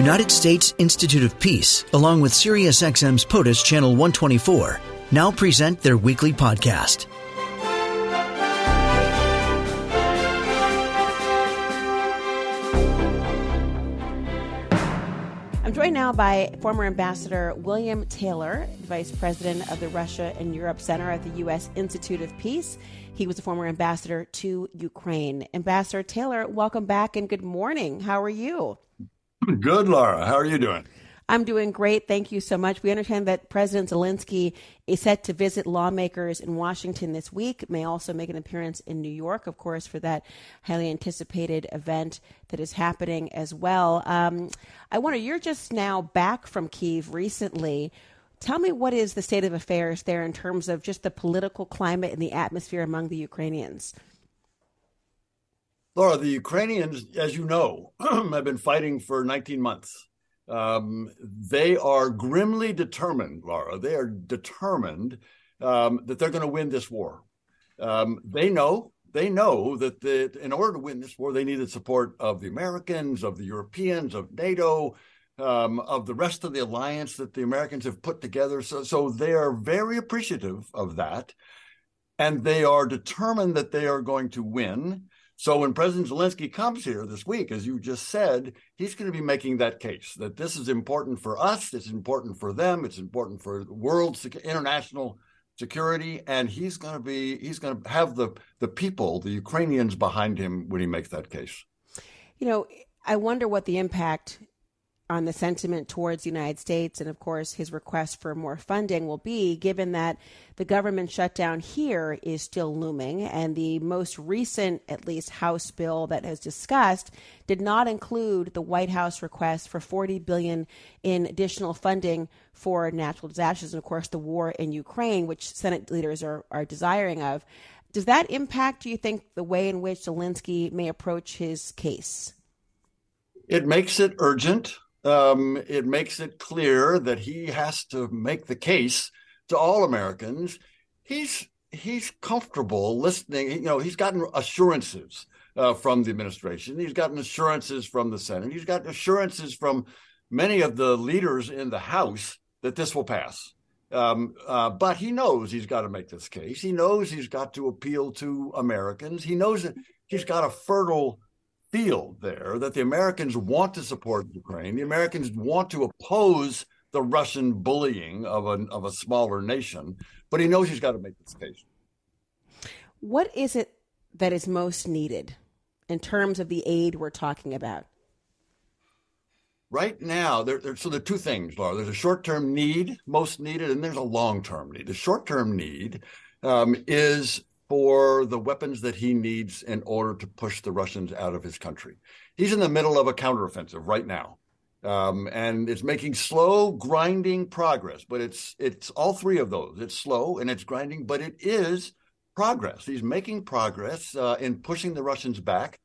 United States Institute of Peace, along with SiriusXM's POTUS Channel 124, now present their weekly podcast. I'm joined now by former Ambassador William Taylor, Vice President of the Russia and Europe Center at the U.S. Institute of Peace. He was a former ambassador to Ukraine. Ambassador Taylor, welcome back and good morning. How are you? Good, Laura. How are you doing? I'm doing great. Thank you so much. We understand that President Zelensky is set to visit lawmakers in Washington this week, may also make an appearance in New York, of course, for that highly anticipated event that is happening as well. Um, I wonder, you're just now back from Kiev recently. Tell me what is the state of affairs there in terms of just the political climate and the atmosphere among the Ukrainians? Laura, the Ukrainians, as you know, have been fighting for 19 months. Um, they are grimly determined, Laura. They are determined um, that they're going to win this war. Um, they know they know that the, in order to win this war, they need the support of the Americans, of the Europeans, of NATO, um, of the rest of the alliance that the Americans have put together. So, so they are very appreciative of that, and they are determined that they are going to win. So when President Zelensky comes here this week, as you just said, he's going to be making that case that this is important for us, it's important for them, it's important for world international security, and he's going to be he's going to have the the people, the Ukrainians behind him when he makes that case. You know, I wonder what the impact on the sentiment towards the United States and, of course, his request for more funding will be, given that the government shutdown here is still looming. And the most recent, at least, House bill that has discussed did not include the White House request for 40 billion in additional funding for natural disasters and, of course, the war in Ukraine, which Senate leaders are, are desiring of. Does that impact, do you think, the way in which Zelensky may approach his case? It makes it urgent um, it makes it clear that he has to make the case to all Americans. He's he's comfortable listening. You know, he's gotten assurances uh, from the administration. He's gotten assurances from the Senate. He's gotten assurances from many of the leaders in the House that this will pass. Um, uh, but he knows he's got to make this case. He knows he's got to appeal to Americans. He knows that he's got a fertile field there that the Americans want to support Ukraine. The Americans want to oppose the Russian bullying of a of a smaller nation, but he knows he's got to make this case. What is it that is most needed in terms of the aid we're talking about? Right now, there, there, so there are two things, Laura. There's a short-term need, most needed, and there's a long-term need. The short-term need um, is for the weapons that he needs in order to push the Russians out of his country. He's in the middle of a counteroffensive right now. Um, and it's making slow grinding progress, but it's it's all three of those. It's slow and it's grinding, but it is progress. He's making progress uh, in pushing the Russians back.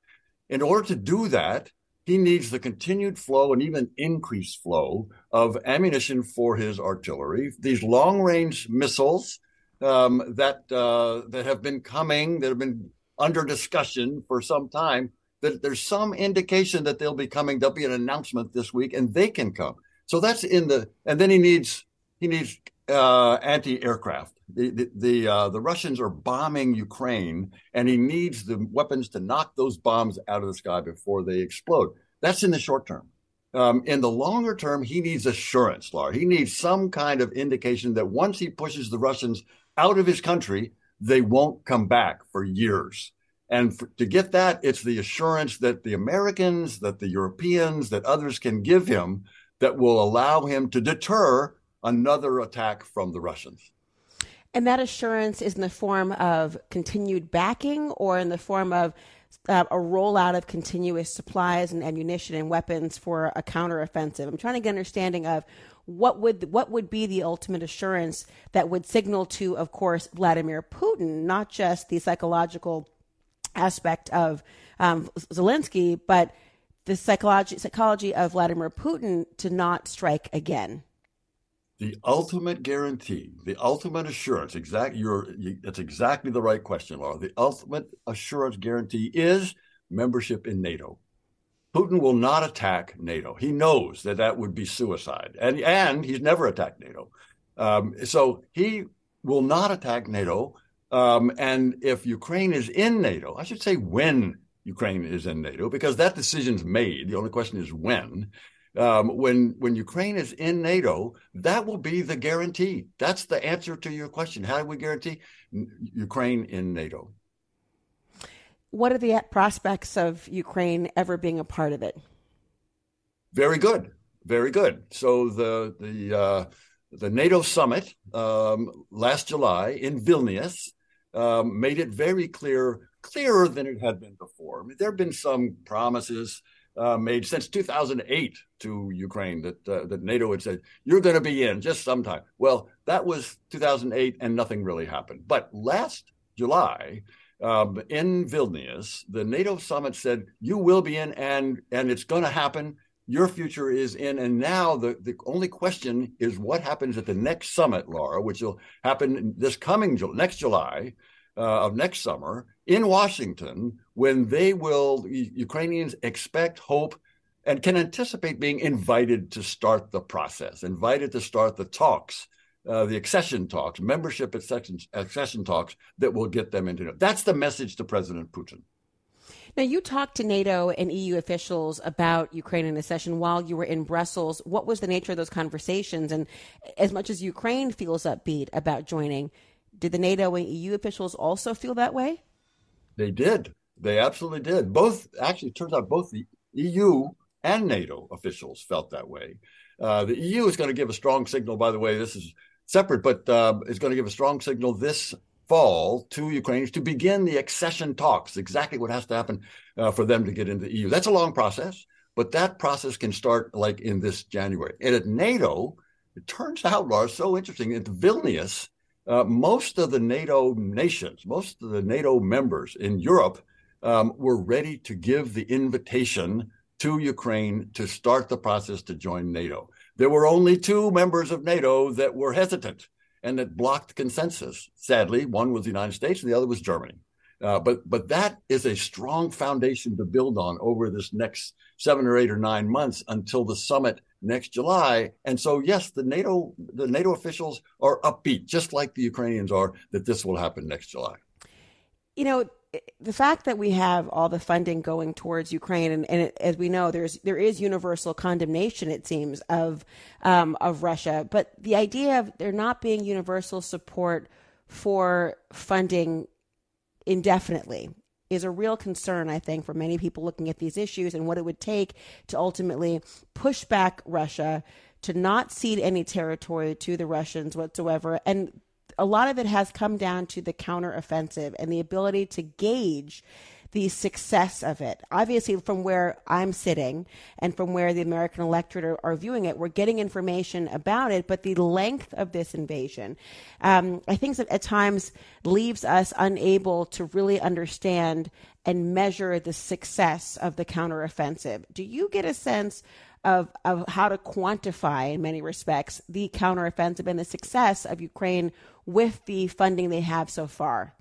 In order to do that, he needs the continued flow and even increased flow of ammunition for his artillery. These long range missiles um, that uh, that have been coming, that have been under discussion for some time. That there's some indication that they'll be coming. There'll be an announcement this week, and they can come. So that's in the. And then he needs he needs uh, anti-aircraft. The the the, uh, the Russians are bombing Ukraine, and he needs the weapons to knock those bombs out of the sky before they explode. That's in the short term. Um, in the longer term, he needs assurance, Laura. He needs some kind of indication that once he pushes the Russians out of his country, they won't come back for years. And for, to get that, it's the assurance that the Americans, that the Europeans, that others can give him that will allow him to deter another attack from the Russians. And that assurance is in the form of continued backing or in the form of uh, a rollout of continuous supplies and ammunition and weapons for a counteroffensive. I'm trying to get an understanding of what would what would be the ultimate assurance that would signal to, of course, Vladimir Putin, not just the psychological aspect of um, Zelensky, but the psychology psychology of Vladimir Putin to not strike again. The ultimate guarantee, the ultimate assurance, exact you're you, that's exactly the right question, Laura. The ultimate assurance guarantee is membership in NATO. Putin will not attack NATO. He knows that that would be suicide, and and he's never attacked NATO. Um, so he will not attack NATO. Um, and if Ukraine is in NATO, I should say when Ukraine is in NATO, because that decision's made. The only question is when. Um, when when Ukraine is in NATO, that will be the guarantee. That's the answer to your question. How do we guarantee Ukraine in NATO? What are the prospects of Ukraine ever being a part of it? Very good, very good. So the the uh, the NATO summit um, last July in Vilnius um, made it very clear, clearer than it had been before. I mean, there have been some promises uh, made since 2008 to Ukraine that uh, that NATO had said you're going to be in just sometime. Well, that was 2008, and nothing really happened. But last July. Um, in Vilnius, the NATO summit said you will be in, and and it's going to happen your future is in. And now the, the only question is what happens at the next summit, Laura, which will happen this coming next July uh, of next summer in Washington, when they will, Ukrainians expect, hope, and can anticipate being invited to start the process, invited to start the talks. Uh, the accession talks, membership accession, accession talks that will get them into it. That's the message to President Putin. Now, you talked to NATO and EU officials about Ukraine accession while you were in Brussels. What was the nature of those conversations? And as much as Ukraine feels upbeat about joining, did the NATO and EU officials also feel that way? They did. They absolutely did. Both, actually, turns out both the EU and NATO officials felt that way. Uh, the EU is going to give a strong signal, by the way, this is separate, but uh, is going to give a strong signal this fall to Ukrainians to begin the accession talks, exactly what has to happen uh, for them to get into the EU. That's a long process, but that process can start like in this January. And at NATO, it turns out, Laura, so interesting, at Vilnius, uh, most of the NATO nations, most of the NATO members in Europe um, were ready to give the invitation to Ukraine to start the process to join NATO. There were only two members of NATO that were hesitant and that blocked consensus. Sadly, one was the United States and the other was Germany. Uh, but but that is a strong foundation to build on over this next seven or eight or nine months until the summit next July. And so, yes, the NATO the NATO officials are upbeat, just like the Ukrainians are, that this will happen next July. You know, the fact that we have all the funding going towards Ukraine, and, and it, as we know, there's there is universal condemnation, it seems, of um, of Russia. But the idea of there not being universal support for funding indefinitely is a real concern, I think, for many people looking at these issues and what it would take to ultimately push back Russia to not cede any territory to the Russians whatsoever, and a lot of it has come down to the counteroffensive and the ability to gauge the success of it. Obviously, from where I'm sitting and from where the American electorate are, are viewing it, we're getting information about it, but the length of this invasion, um, I think that at times leaves us unable to really understand and measure the success of the counteroffensive. Do you get a sense of, of how to quantify, in many respects, the counteroffensive and the success of Ukraine with the funding they have so far?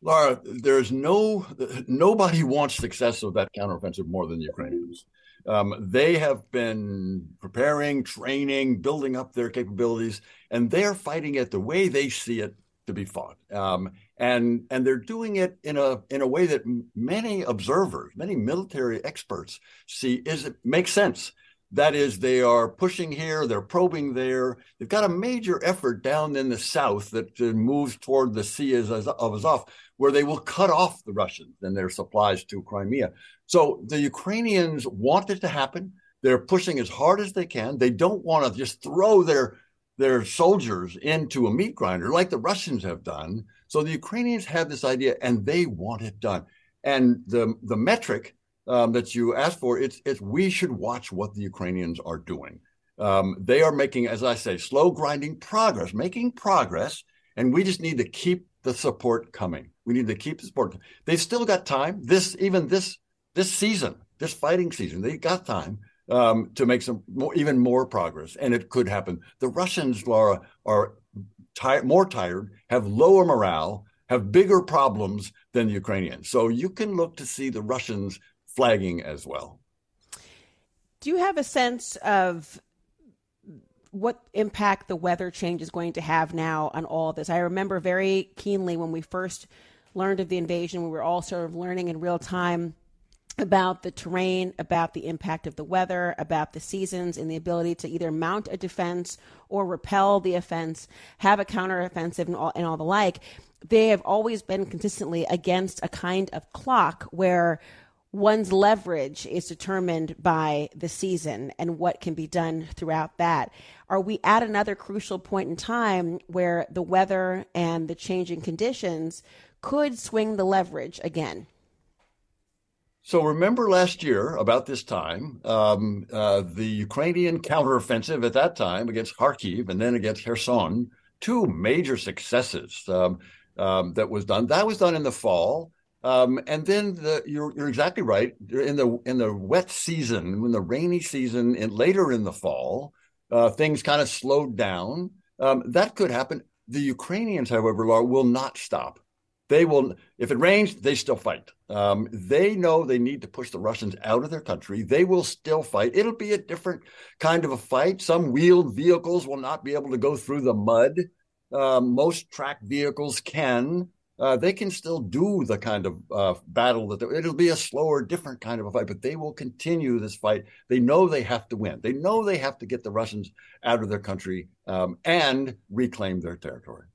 Laura, there's no nobody wants success of that counteroffensive more than the Ukrainians. Um, they have been preparing, training, building up their capabilities, and they're fighting it the way they see it to be fought. Um, and and they're doing it in a in a way that many observers, many military experts see is it makes sense. That is, they are pushing here, they're probing there. They've got a major effort down in the south that moves toward the Sea of Azov, where they will cut off the Russians and their supplies to Crimea. So the Ukrainians want it to happen. They're pushing as hard as they can. They don't want to just throw their their soldiers into a meat grinder like the Russians have done. So the Ukrainians have this idea and they want it done. And the, the metric um, that you asked for, it's, it's we should watch what the Ukrainians are doing. Um, they are making, as I say, slow grinding progress, making progress, and we just need to keep the support coming. We need to keep the support. They've still got time. This even this this season, this fighting season, they got time um, to make some more, even more progress, and it could happen. The Russians, Laura, are tired, more tired, have lower morale, have bigger problems than the Ukrainians. So you can look to see the Russians flagging as well. Do you have a sense of what impact the weather change is going to have now on all this? I remember very keenly when we first learned of the invasion, we were all sort of learning in real time about the terrain, about the impact of the weather, about the seasons, and the ability to either mount a defense or repel the offense, have a counteroffensive, and all, and all the like. They have always been consistently against a kind of clock where one's leverage is determined by the season and what can be done throughout that. Are we at another crucial point in time where the weather and the changing conditions could swing the leverage again? So remember last year, about this time, um, uh, the Ukrainian counteroffensive at that time against Kharkiv and then against Kherson, two major successes um, um, that was done. That was done in the fall. Um, and then the, you're, you're exactly right. In the in the wet season, when the rainy season, and later in the fall, uh, things kind of slowed down. Um, that could happen. The Ukrainians, however, Laura, will not stop. They will if it rains they still fight. Um, they know they need to push the russians out of their country. They will still fight. It'll be a different kind of a fight. Some wheeled vehicles will not be able to go through the mud. Um, most tracked vehicles can uh, they can still do the kind of uh, battle that it'll be a slower different kind of a fight but they will continue this fight they know they have to win they know they have to get the russians out of their country um, and reclaim their territory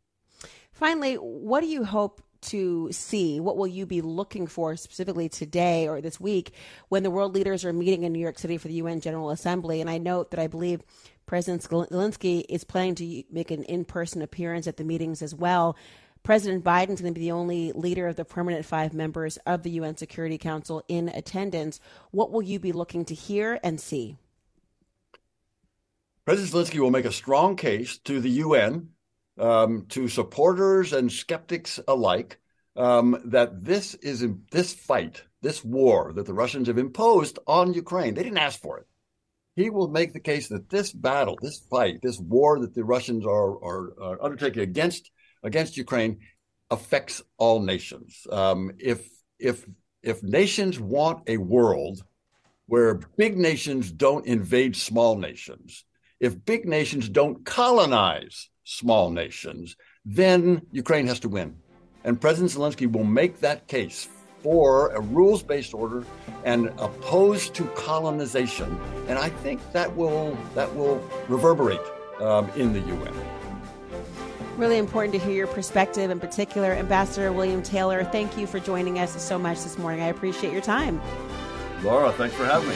finally what do you hope to see? What will you be looking for specifically today or this week when the world leaders are meeting in New York City for the UN General Assembly? And I note that I believe President Zelensky is planning to make an in person appearance at the meetings as well. President Biden is going to be the only leader of the permanent five members of the UN Security Council in attendance. What will you be looking to hear and see? President Zelensky will make a strong case to the UN um, to supporters and skeptics alike um, that this is this fight, this war that the Russians have imposed on Ukraine. They didn't ask for it. He will make the case that this battle, this fight, this war that the Russians are, are, are undertaking against against Ukraine affects all nations. Um, if if if nations want a world where big nations don't invade small nations, if big nations don't colonize small nations, then Ukraine has to win. And President Zelensky will make that case for a rules based order and opposed to colonization. And I think that will, that will reverberate um, in the UN. Really important to hear your perspective, in particular, Ambassador William Taylor. Thank you for joining us so much this morning. I appreciate your time. Laura, thanks for having me.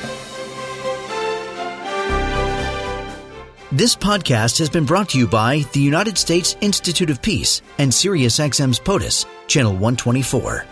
This podcast has been brought to you by the United States Institute of Peace and SiriusXM's POTUS, Channel 124.